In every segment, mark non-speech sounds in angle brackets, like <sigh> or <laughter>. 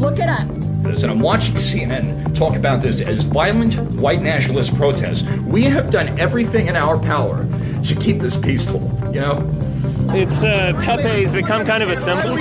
Look it up. this, and I'm watching CNN talk about this as violent white nationalist protests. We have done everything in our power to keep this peaceful, you know? It's uh, Pepe's become kind of a symbol.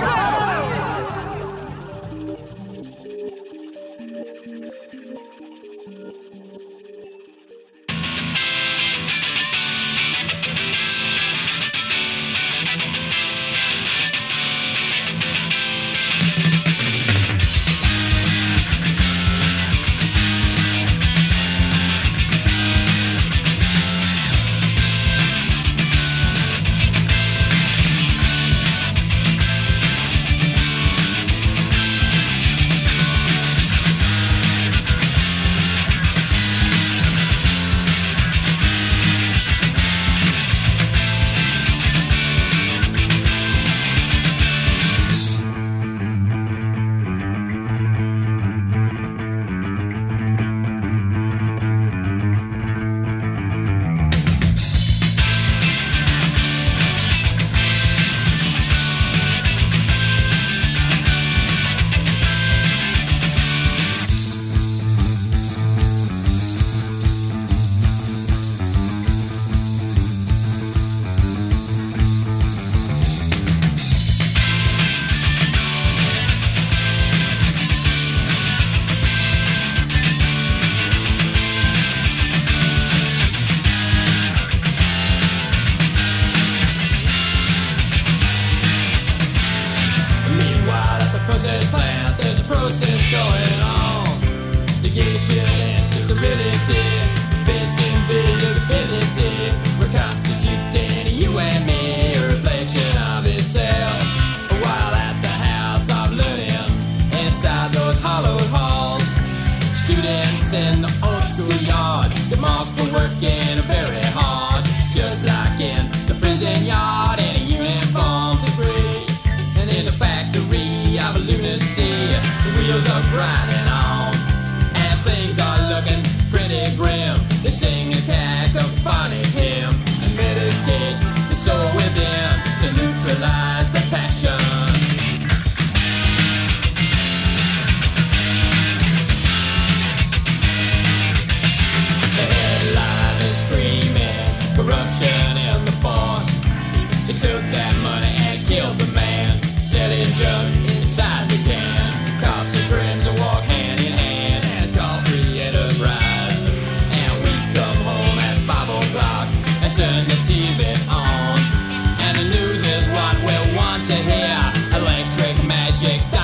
conectar.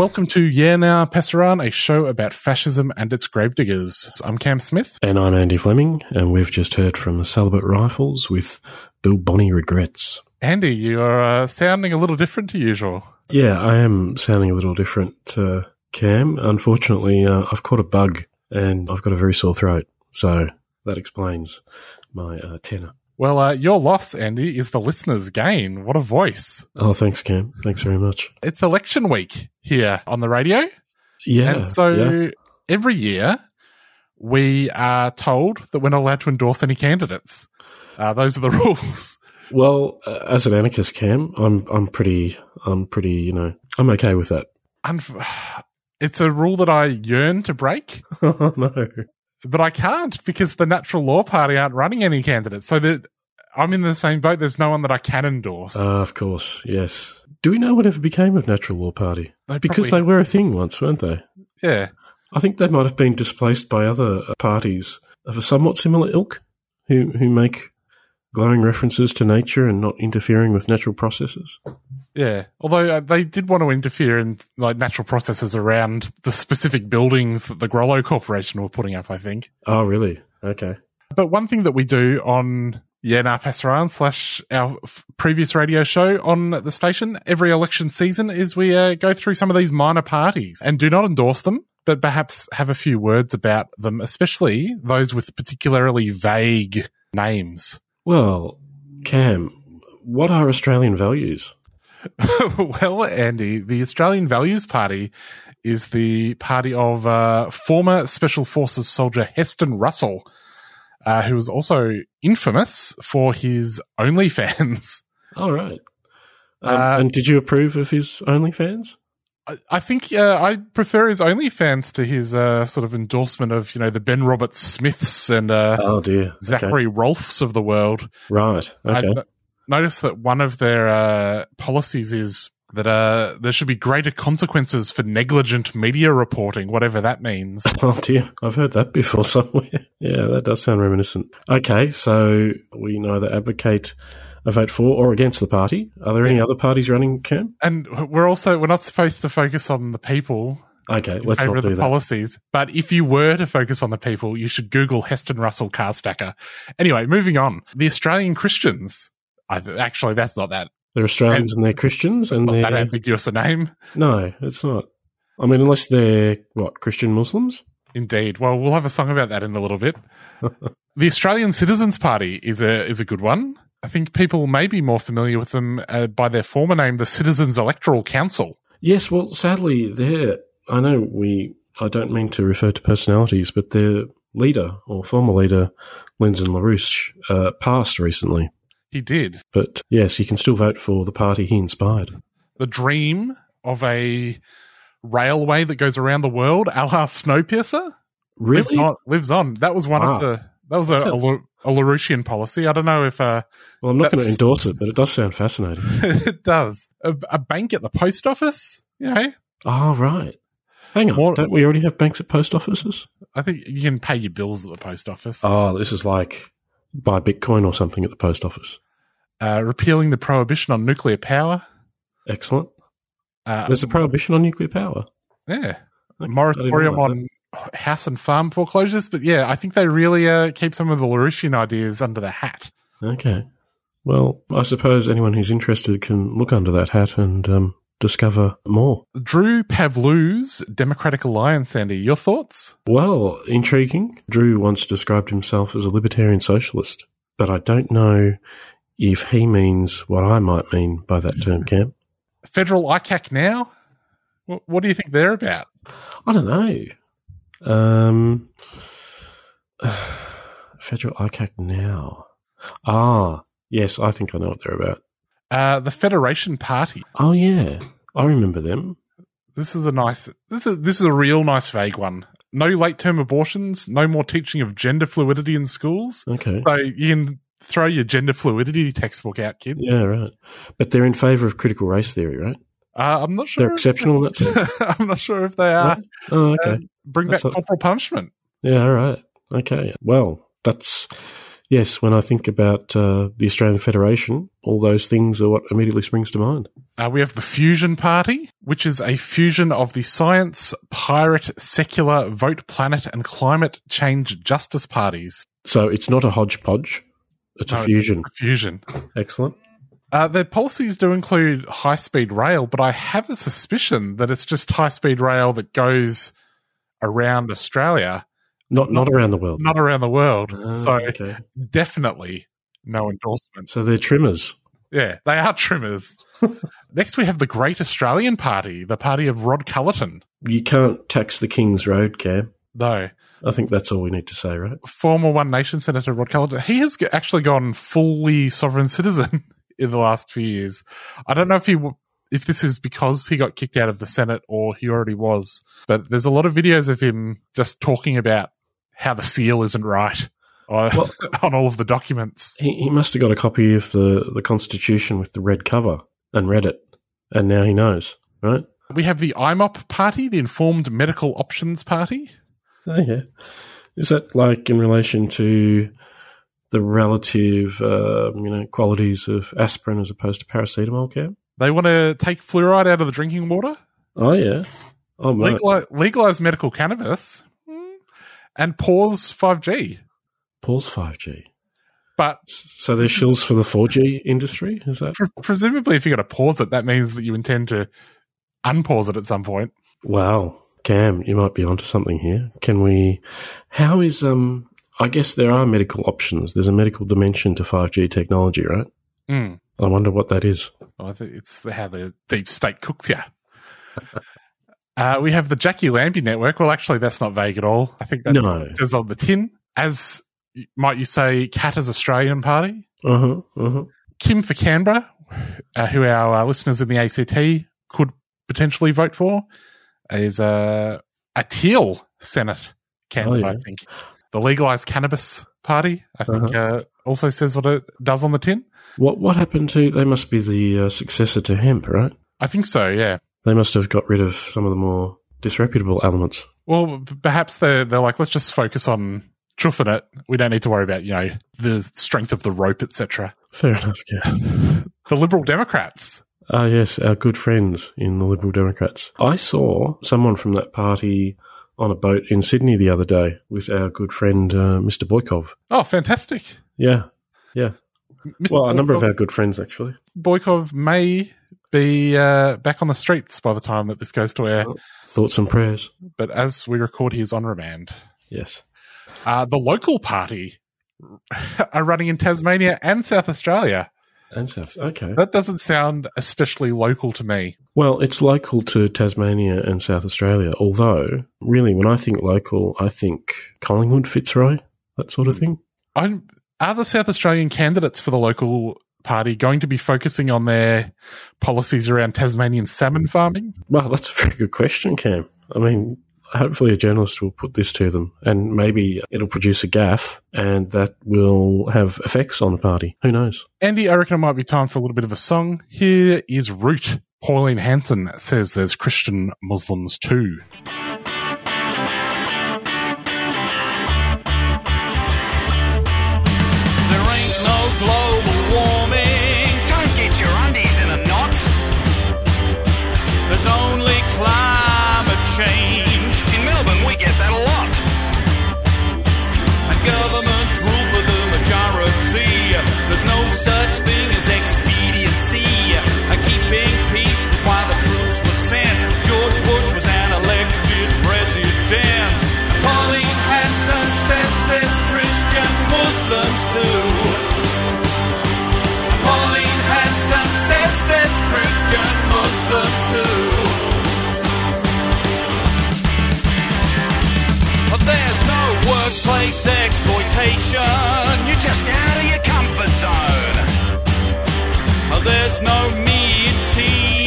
Welcome to Yeah Nah Pasaran, a show about fascism and its gravediggers. I'm Cam Smith. And I'm Andy Fleming, and we've just heard from the Celibate Rifles with Bill Bonnie Regrets. Andy, you're uh, sounding a little different to usual. Yeah, I am sounding a little different, uh, Cam. Unfortunately, uh, I've caught a bug and I've got a very sore throat. So that explains my uh, tenor. Well, uh, your loss, Andy, is the listener's gain. What a voice. Oh, thanks, Cam. Thanks very much. It's election week here on the radio. Yeah. And so yeah. every year we are told that we're not allowed to endorse any candidates. Uh, those are the <laughs> rules. Well, uh, as an anarchist, Cam, I'm I'm pretty I'm pretty you know I'm okay with that. Unf- <sighs> it's a rule that I yearn to break, <laughs> oh no. But I can't because the Natural Law Party aren't running any candidates. So that I'm in the same boat. There's no one that I can endorse. Uh, of course, yes. Do we know whatever became of Natural Law Party? They because probably- they were a thing once, weren't they? yeah. I think they might have been displaced by other uh, parties of a somewhat similar ilk, who who make glowing references to nature and not interfering with natural processes. Yeah, although uh, they did want to interfere in like natural processes around the specific buildings that the Grollo Corporation were putting up, I think. Oh, really? Okay. But one thing that we do on Yeah Nah Pasaran slash our f- previous radio show on the station every election season is we uh, go through some of these minor parties and do not endorse them, but perhaps have a few words about them, especially those with particularly vague names. Well, Cam, what are Australian values? <laughs> well, Andy, the Australian Values Party is the party of uh, former Special Forces soldier Heston Russell, uh, who was also infamous for his <laughs> OnlyFans. All right. Um, Uh, and did you approve of his OnlyFans? I, I think uh, I prefer his OnlyFans to his uh, sort of endorsement of, you know, the Ben Roberts Smiths and uh, Oh dear. Zachary Rolfes of the world. Right. I Okay. n- noticed that one of their uh, policies is that uh, there should be greater consequences for negligent media reporting, whatever that means. <laughs> Oh dear, I've heard that before <laughs> somewhere. yeah, that does sound reminiscent. Okay, so we neither advocate a vote for or against the party. Are there any other parties running, Cam? And we're also we're not supposed to focus on the people Okay, in let's not of the do that. policies. But if you were to focus on the people, you should Google Heston Russell car stacker. Anyway, moving on. The Australian Christians. I, actually, that's not that They're Australians and they're Christians, and not that they're ambiguous a name. no, it's not. I mean, unless they're what Christian Muslims. Indeed. Well, we'll have a song about that in a little bit. <laughs> the Australian Citizens Party is a is a good one. I think people may be more familiar with them uh, by their former name, the Citizens Electoral Council. Yes, well, sadly, they're. I know we. I don't mean to refer to personalities, but their leader or former leader, Lyndon LaRouche, uh, passed recently. He did. But yes, you can still vote for the party he inspired. The dream of a railway that goes around the world, a la Snowpiercer, lives Really? on. Lives on. That was one Wow. of the. That was a, a, Sounds- a LaRouchian policy. I don't know if uh, Well, I'm not going to endorse it, but it does sound fascinating. <laughs> it does. A, a bank at the post office. You know, Oh, right. Hang on. More- Don't we already have banks at post offices? I think you can pay your bills at the post office. Oh, this is like buy Bitcoin or something at the post office. Uh, repealing the prohibition on nuclear power. Excellent. Uh, There's a prohibition on nuclear power. Yeah. Okay, I didn't Moratorium on house and farm foreclosures. But yeah, I think they really uh, keep some of the LaRouchian ideas under the hat. Okay. Well, I suppose anyone who's interested can look under that hat and um, discover more. Drew Pavlou's Democratic Alliance, Andy, your thoughts? Well, intriguing. Drew once described himself as a libertarian socialist, but I don't know if he means what I might mean by that term, Cam. Federal ICAC now? What do you think they're about? I don't know. Um, <sighs> Federal ICAC now. Ah, yes, I think I know what they're about. Uh, the Federation Party. Oh yeah, I remember them. This is a nice. This is this is a real nice vague one. No late term abortions. No more teaching of gender fluidity in schools. Okay. So you can throw your gender fluidity textbook out, kids. Yeah, right. But they're in favour of critical race theory, right? Uh, I'm not sure. They're exceptional in that <laughs> sense. I'm not sure if they are. Oh, okay. Uh, bring That's back a- corporal punishment. Yeah, all right. Okay. Well, that's Yes, when I think about uh, the Australian Federation, all those things are what immediately springs to mind. Uh, we have the Fusion Party, which is a fusion of the Science, Pirate, Secular, Vote Planet, and Climate Change Justice parties. So it's not a hodgepodge; it's No, a fusion. a fusion. Excellent. Uh, their policies do include high speed rail, but I have a suspicion that it's just high speed rail that goes around Australia, Not not around the world. not around the world. Ah, so okay. definitely no endorsement. So they're trimmers. Yeah, they are trimmers. <laughs> Next, we have the Great Australian Party, the party of Rod Culleton. You can't tax the King's Road, Cam. No, I think that's all we need to say, right? former One Nation Senator Rod Culleton. He has actually gone fully sovereign citizen <laughs> in the last few years. I don't know if he if this is because he got kicked out of the Senate or he already was, but there's a lot of videos of him just talking about how the seal isn't right <laughs> uh, Well- on all of the documents. He, he must have got a copy of the, the Constitution with the red cover and read it, and now he knows, right? We have the IMOP party, the Informed Medical Options Party. Oh, yeah. Is that like in relation to the relative, uh, you know, qualities of aspirin as opposed to paracetamol, Cam? They want to take fluoride out of the drinking water, Oh, yeah. Oh, legalize, legalize medical cannabis, mm, and pause 5G. Pause 5G. But So there's shills for the 4G industry? Is that? pre- presumably, if you're going to pause it, that means that you intend to unpause it at some point. Wow. Cam, you might be onto something here. Can we, how is, um, I guess there are medical options. There's a medical dimension to 5G technology, right? Mm. I wonder what that is. Well, I think it's how the deep state cooks you. <laughs> uh, we have the Jacqui Lambie network. Well, actually, that's not vague at all. I think that's No. what it says on the tin. As might you say, Cat Katter's Australian Party. Uh huh. Uh huh. Kim for Canberra, uh, who our uh, listeners in the ACT could potentially vote for, is uh, a teal Senate candidate, Oh, yeah. I think. The Legalised Cannabis Party, I think, uh also says what it does on the tin. What what happened to? They must be the uh, successor to hemp, right? I think so, yeah. They must have got rid of some of the more disreputable elements. Well, perhaps they're, they're like, let's just focus on chuffing it. We don't need to worry about, you know, the strength of the rope, etc. Fair enough, yeah. <laughs> The Liberal Democrats. Ah, yes, our good friends in the Liberal Democrats. I saw someone from that party on a boat in Sydney the other day with our good friend uh, Mr. Boikov. Oh, fantastic. Yeah, yeah. Mr. Well, a number of our good friends actually. Boikov may be uh, back on the streets by the time that this goes to air. Thoughts and prayers. But as we record, he is on remand. Yes. Uh, the local party <laughs> are running in Tasmania and South Australia. And South. Okay. That doesn't sound especially local to me. Well, it's local to Tasmania and South Australia. Although, really, when I think local, I think Collingwood, Fitzroy, that sort of hmm. thing. I'm, are the South Australian candidates for the local party going to be focusing on their policies around Tasmanian salmon farming? Well, that's a very good question, Cam. I mean, hopefully a journalist will put this to them and maybe it'll produce a gaff and that will have effects on the party. Who knows? Andy, I reckon it might be time for a little bit of a song. Here is Root. Pauline Hanson says there's Christian Muslims too. There's no me team.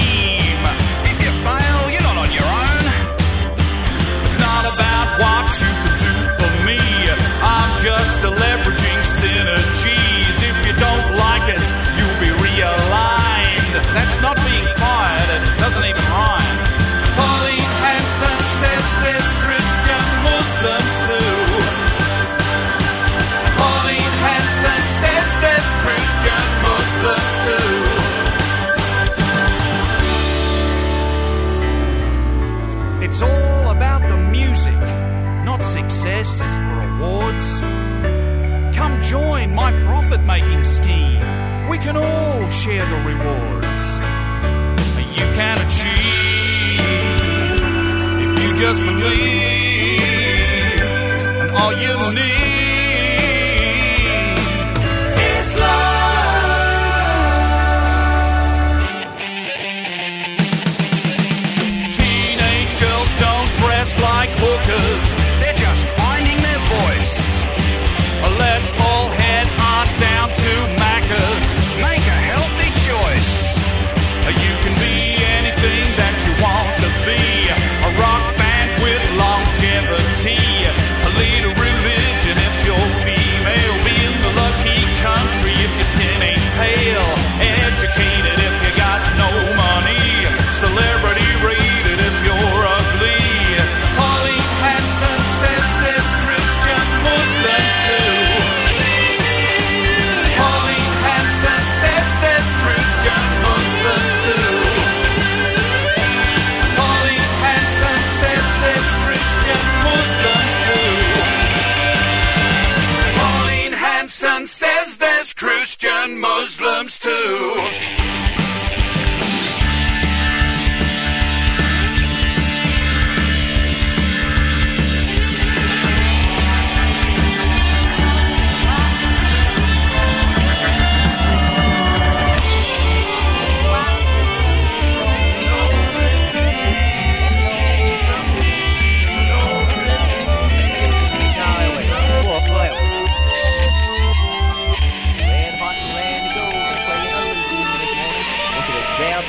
It's all about the music, not success or awards. Come join my profit making scheme. We can all share the rewards you can achieve if you just believe. And all you need.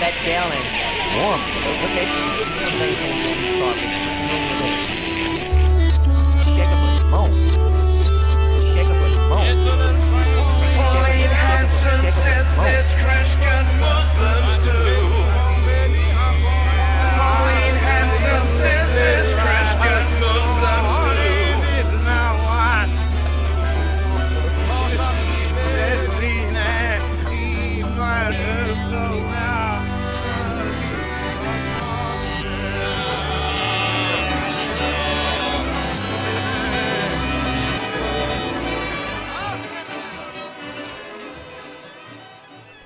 That warm. Moan. Pauline Hanson says there's Christian Muslims too.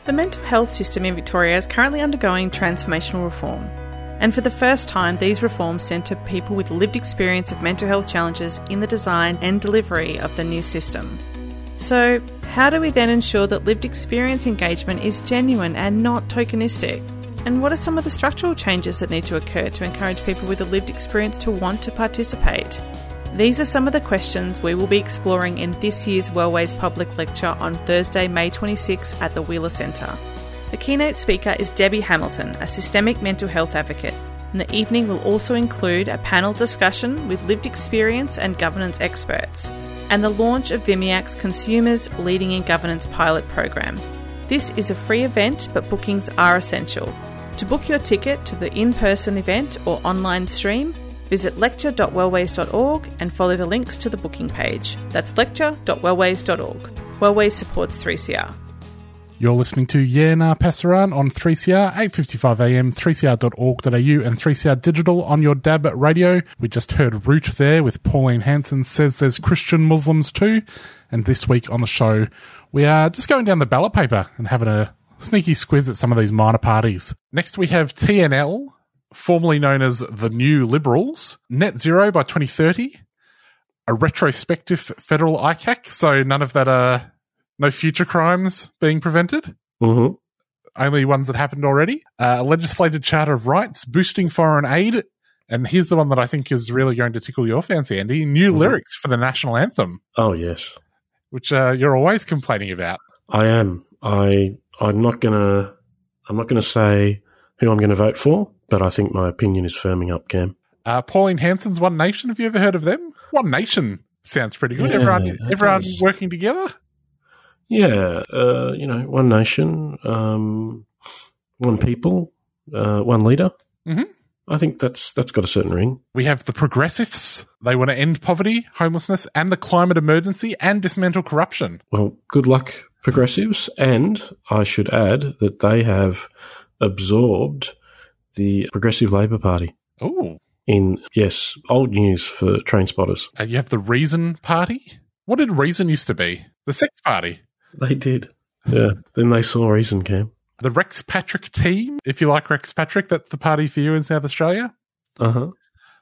The mental health system in Victoria is currently undergoing transformational reform. And for the first time, these reforms centre people with lived experience of mental health challenges in the design and delivery of the new system. So, how do we then ensure that lived experience engagement is genuine and not tokenistic? And what are some of the structural changes that need to occur to encourage people with a lived experience to want to participate? These are some of the questions we will be exploring in this year's Wellways Public Lecture on Thursday, May 26 at the Wheeler Centre. The keynote speaker is Debbie Hamilton, a systemic mental health advocate, and the evening will also include a panel discussion with lived experience and governance experts, and the launch of VMIAC's Consumers Leading in Governance pilot program. This is a free event, but bookings are essential. To book your ticket to the in person event or online stream, visit lecture.wellways.org and follow the links to the booking page. That's lecture.wellways.org. Wellways supports 3CR. You're listening to Yeah Nah Pasaran on 3CR, 8.55am, 3cr.org.au and 3CR Digital on your DAB radio. We just heard Root there with Pauline Hanson says there's Christian Muslims too. And this week on the show, we are just going down the ballot paper and having a sneaky squiz at some of these minor parties. Next we have TNL, formerly known as the New Liberals, net zero by 2030, a retrospective federal ICAC, so none of that, uh, no future crimes being prevented. Mm-hmm. Only ones that happened already. Uh, a legislated charter of rights, boosting foreign aid. And here's the one that I think is really going to tickle your fancy, Andy. New Mhm. lyrics for the national anthem, Oh yes, which uh, you're always complaining about. I am. I I'm not gonna I'm not gonna say who I'm going to vote for, but I think my opinion is firming up, Cam. Uh, Pauline Hanson's One Nation. Have you ever heard of them? One Nation sounds pretty good. Yeah, everyone, everyone does. working together. Yeah, uh, you know, one nation, um, one people, uh, one leader. Mhm. I think that's that's got a certain ring. We have the progressives. They want to end poverty, homelessness, and the climate emergency and dismantle corruption. Well, good luck, progressives. And I should add that they have absorbed the Progressive Labor Party. Oh, In yes, old news for train spotters. uh, you have the Reason Party, What did Reason used to be? The Sex Party. They did. Yeah. then they saw reason, Cam. The Rex Patrick team. If you like Rex Patrick, that's the party for you in South Australia. Uh huh.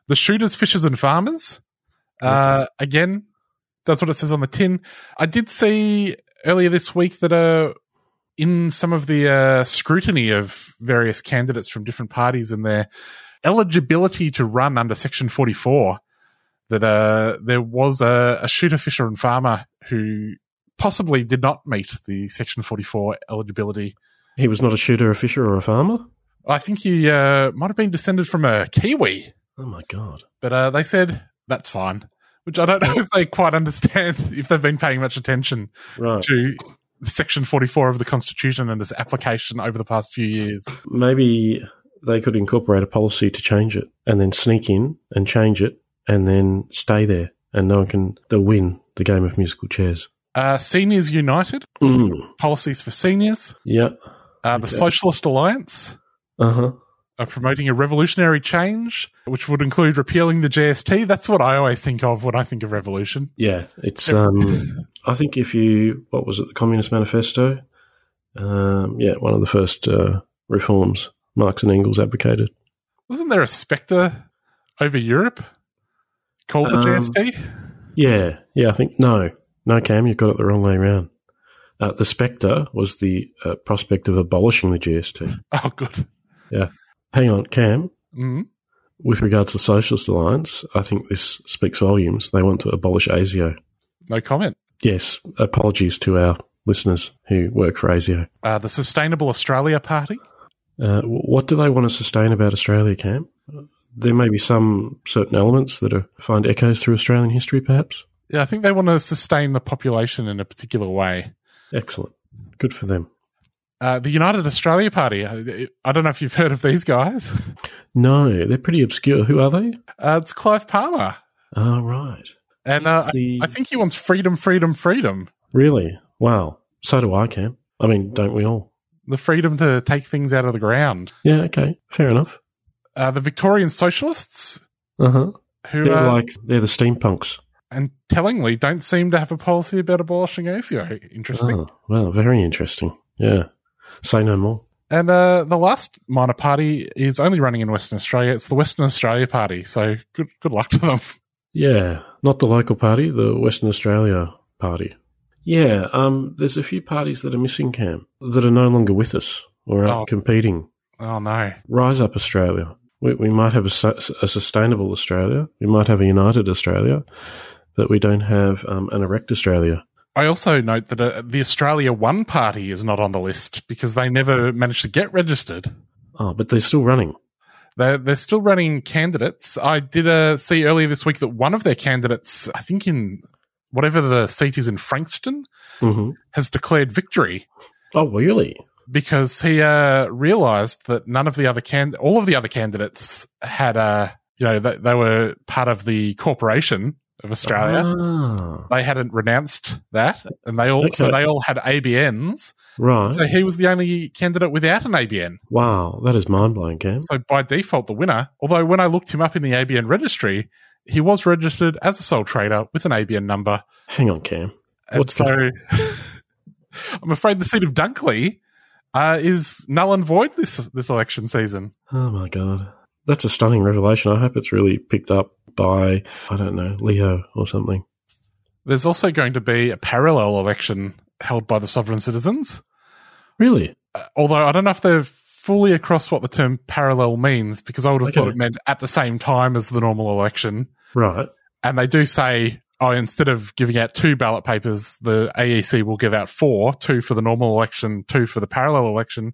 The Shooters, Fishers, and Farmers. Uh, again, that's what it says on the tin. I did see earlier this week that uh, in some of the uh, scrutiny of various candidates from different parties and their eligibility to run under Section 44, that uh, there was a, a shooter, fisher, and farmer who possibly did not meet the Section 44 eligibility. He was not a shooter, a fisher, or a farmer? I think he uh, might have been descended from a Kiwi. Oh my God. But uh, they said that's fine, which I don't <laughs> know if they quite understand if they've been paying much attention Right. to Section 44 of the Constitution and its application over the past few years. Maybe they could incorporate a policy to change it and then sneak in and change it and then stay there and no one can, they'll win the game of musical chairs. Uh, Seniors United, Mm. policies for seniors. Yeah. Uh, the Socialist Alliance Uh huh. Are promoting a revolutionary change, which would include repealing the GST. That's what I always think of when I think of revolution. Yeah. It's, um, I think if you, what was it, the Communist Manifesto? Um, yeah, one of the first uh, reforms Marx and Engels advocated. Wasn't there a spectre over Europe called the Um, GST? Yeah, yeah, I think no, no, Cam, you've got it the wrong way around. Uh, the spectre was the uh, prospect of abolishing the GST. <laughs> Oh, good. Yeah, hang on, Cam. Mm. With regards to the Socialist Alliance, I think this speaks volumes. They want to abolish ASIO. No comment. Yes, apologies to our listeners who work for ASIO. Uh, the Sustainable Australia Party. Uh, what do they want to sustain about Australia, Cam? There may be some certain elements that are, find echoes through Australian history, perhaps. Yeah, I think they want to sustain the population in a particular way. Excellent. Good for them. Uh, the United Australia Party. I, I don't know if you've heard of these guys. <laughs> No, they're pretty obscure. Who are they? Uh, it's Clive Palmer. Oh, right. And uh, the- I, I think he wants freedom, freedom, freedom. Really? Wow. So do I, Cam. I mean, don't we all? The freedom to take things out of the ground. Yeah, okay. Fair enough. Uh, the Victorian Socialists, Uh huh. who They're uh, like, they're the steampunks. and tellingly don't seem to have a policy about abolishing ASIO. Interesting. Oh, well, very interesting. Yeah. Say no more. And uh, the last minor party is only running in Western Australia. It's the Western Australia Party. So good, good luck to them. <laughs> Yeah. Not the local party, the Western Australia party. Yeah. Um, there's a few parties that are missing, Cam, that are no longer with us or are Oh. competing. Oh no. Rise up Australia. We, we might have a, a sustainable Australia. We might have a united Australia, but we don't have um, an erect Australia. I also note that uh, the Australia One Party is not on the list because they never managed to get registered. Oh, but they're still running. They're, they're still running candidates. I did uh, see earlier this week that one of their candidates, I think in whatever the seat is in Frankston, hmm has declared victory Oh, really? because he uh, realized that none of the other can all of the other candidates had uh, you know they, they were part of the corporation of Australia. Ah, They hadn't renounced that, and they all so they all had ABNs. right. So he was the only candidate without an ABN. wow, that is mind blowing, Cam. So by default, the winner. Although when I looked him up in the ABN registry, he was registered as a sole trader with an ABN number. Hang on, Cam. And What's so the- <laughs> I'm afraid the seat of Dunkley uh, is null and void this this election season. Oh my god, that's a stunning revelation. I hope it's really picked up by I don't know Leo or something. There's also going to be a parallel election held by the sovereign citizens. Really? Uh, although I don't know if they're fully across what the term parallel means, because I would have Okay. thought it meant at the same time as the normal election. Right. And they do say, oh, instead of giving out two ballot papers, the AEC will give out four, two for the normal election, two for the parallel election.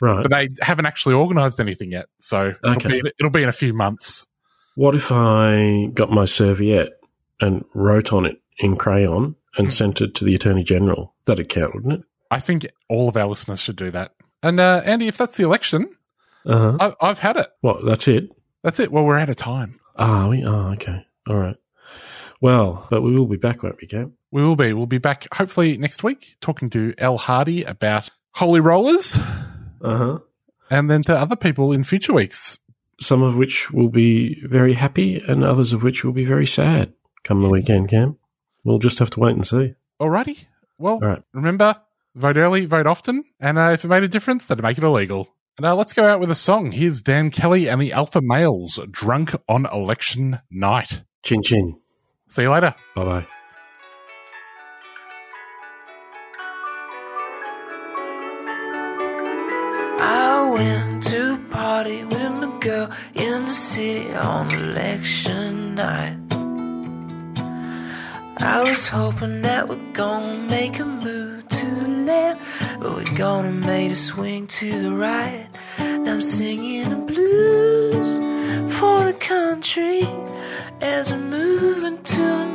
Right. But they haven't actually organised anything yet. So it'll, be, it'll be in a few months. What if I got my serviette and wrote on it in crayon and sent it to the Attorney General? That'd count, wouldn't it? I think all of our listeners should do that. And uh, Andy, if that's the election, Uh huh. I've, I've had it. Well, That's it. That's it. Well, we're out of time. Ah, we. Oh, okay. All right. Well, but we will be back, won't we, Cam? We will be. We'll be back hopefully next week talking to El Hardy about Holy Rollers Uh huh. and then to other people in future weeks. Some of which will be very happy, and others of which will be very sad come the weekend, Cam. We'll just have to wait and see. Alrighty. Well, All right. remember, vote early, vote often, and uh, if it made a difference, then make it illegal. And uh, let's go out with a song. Here's Dan Kelly and the Alpha Males, Drunk on Election Night. Chin chin. See you later. Bye bye. I went to party with my girl in the city on election night. I was hoping that we're gonna make a move to the left, but we're gonna make a swing to the right. I'm singing the blues for the country as we're move into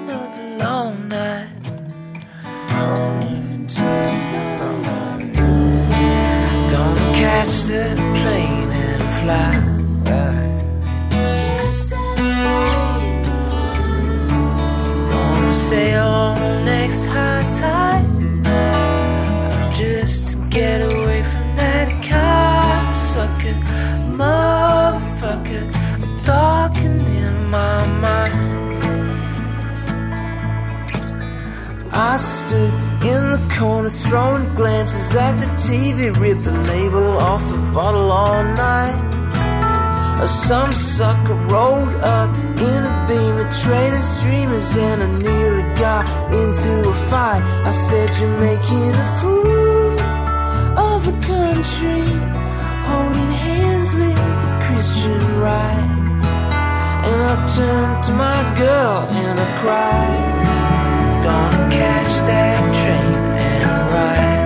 I stood in the corner throwing glances at the TV, ripped the label off a bottle all night. A some sucker rolled up in a beam of trailing streamers and I nearly got into a fight. I said, You're making a fool of the country, holding hands with the Christian right. And I turned to my girl and I cried, Gonna catch that train and ride.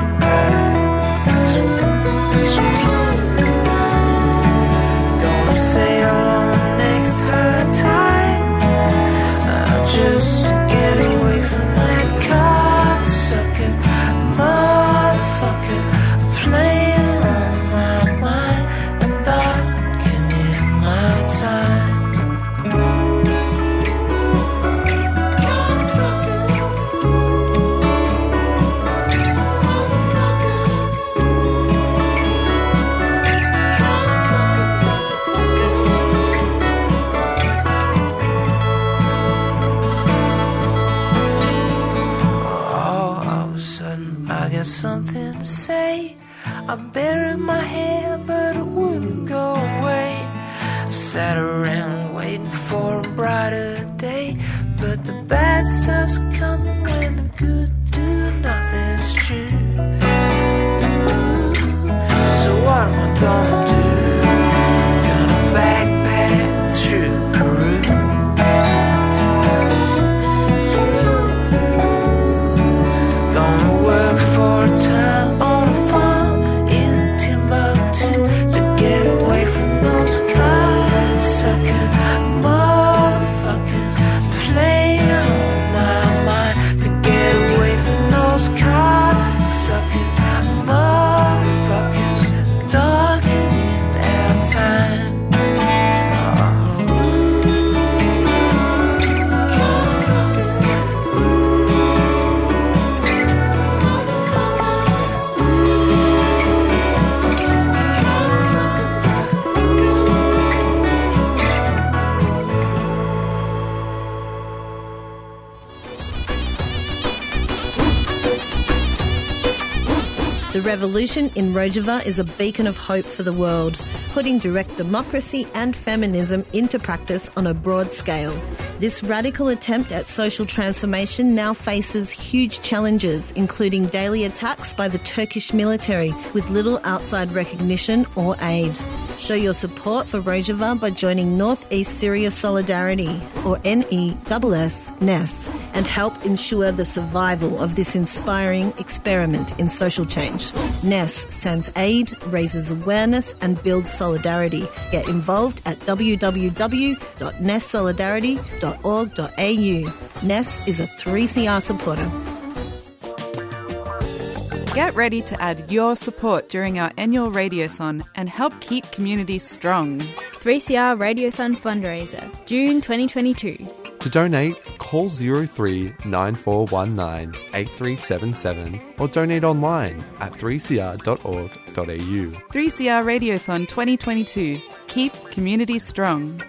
In Rojava is a beacon of hope for the world, putting direct democracy and feminism into practice on a broad scale. This radical attempt at social transformation now faces huge challenges, including daily attacks by the Turkish military with little outside recognition or aid. Show your support for Rojava by joining Northeast Syria Solidarity, or NESS, NES, and help ensure the survival of this inspiring experiment in social change. NES sends aid, raises awareness, and builds solidarity. Get involved at www.nessolidarity.org.au. NES is a 3CR supporter. Get ready to add your support during our annual Radiothon and help keep communities strong. 3CR Radiothon fundraiser, June 2022. To donate, call 03 9419 8377 or donate online at 3cr.org.au. 3CR Radiothon 2022. Keep communities strong.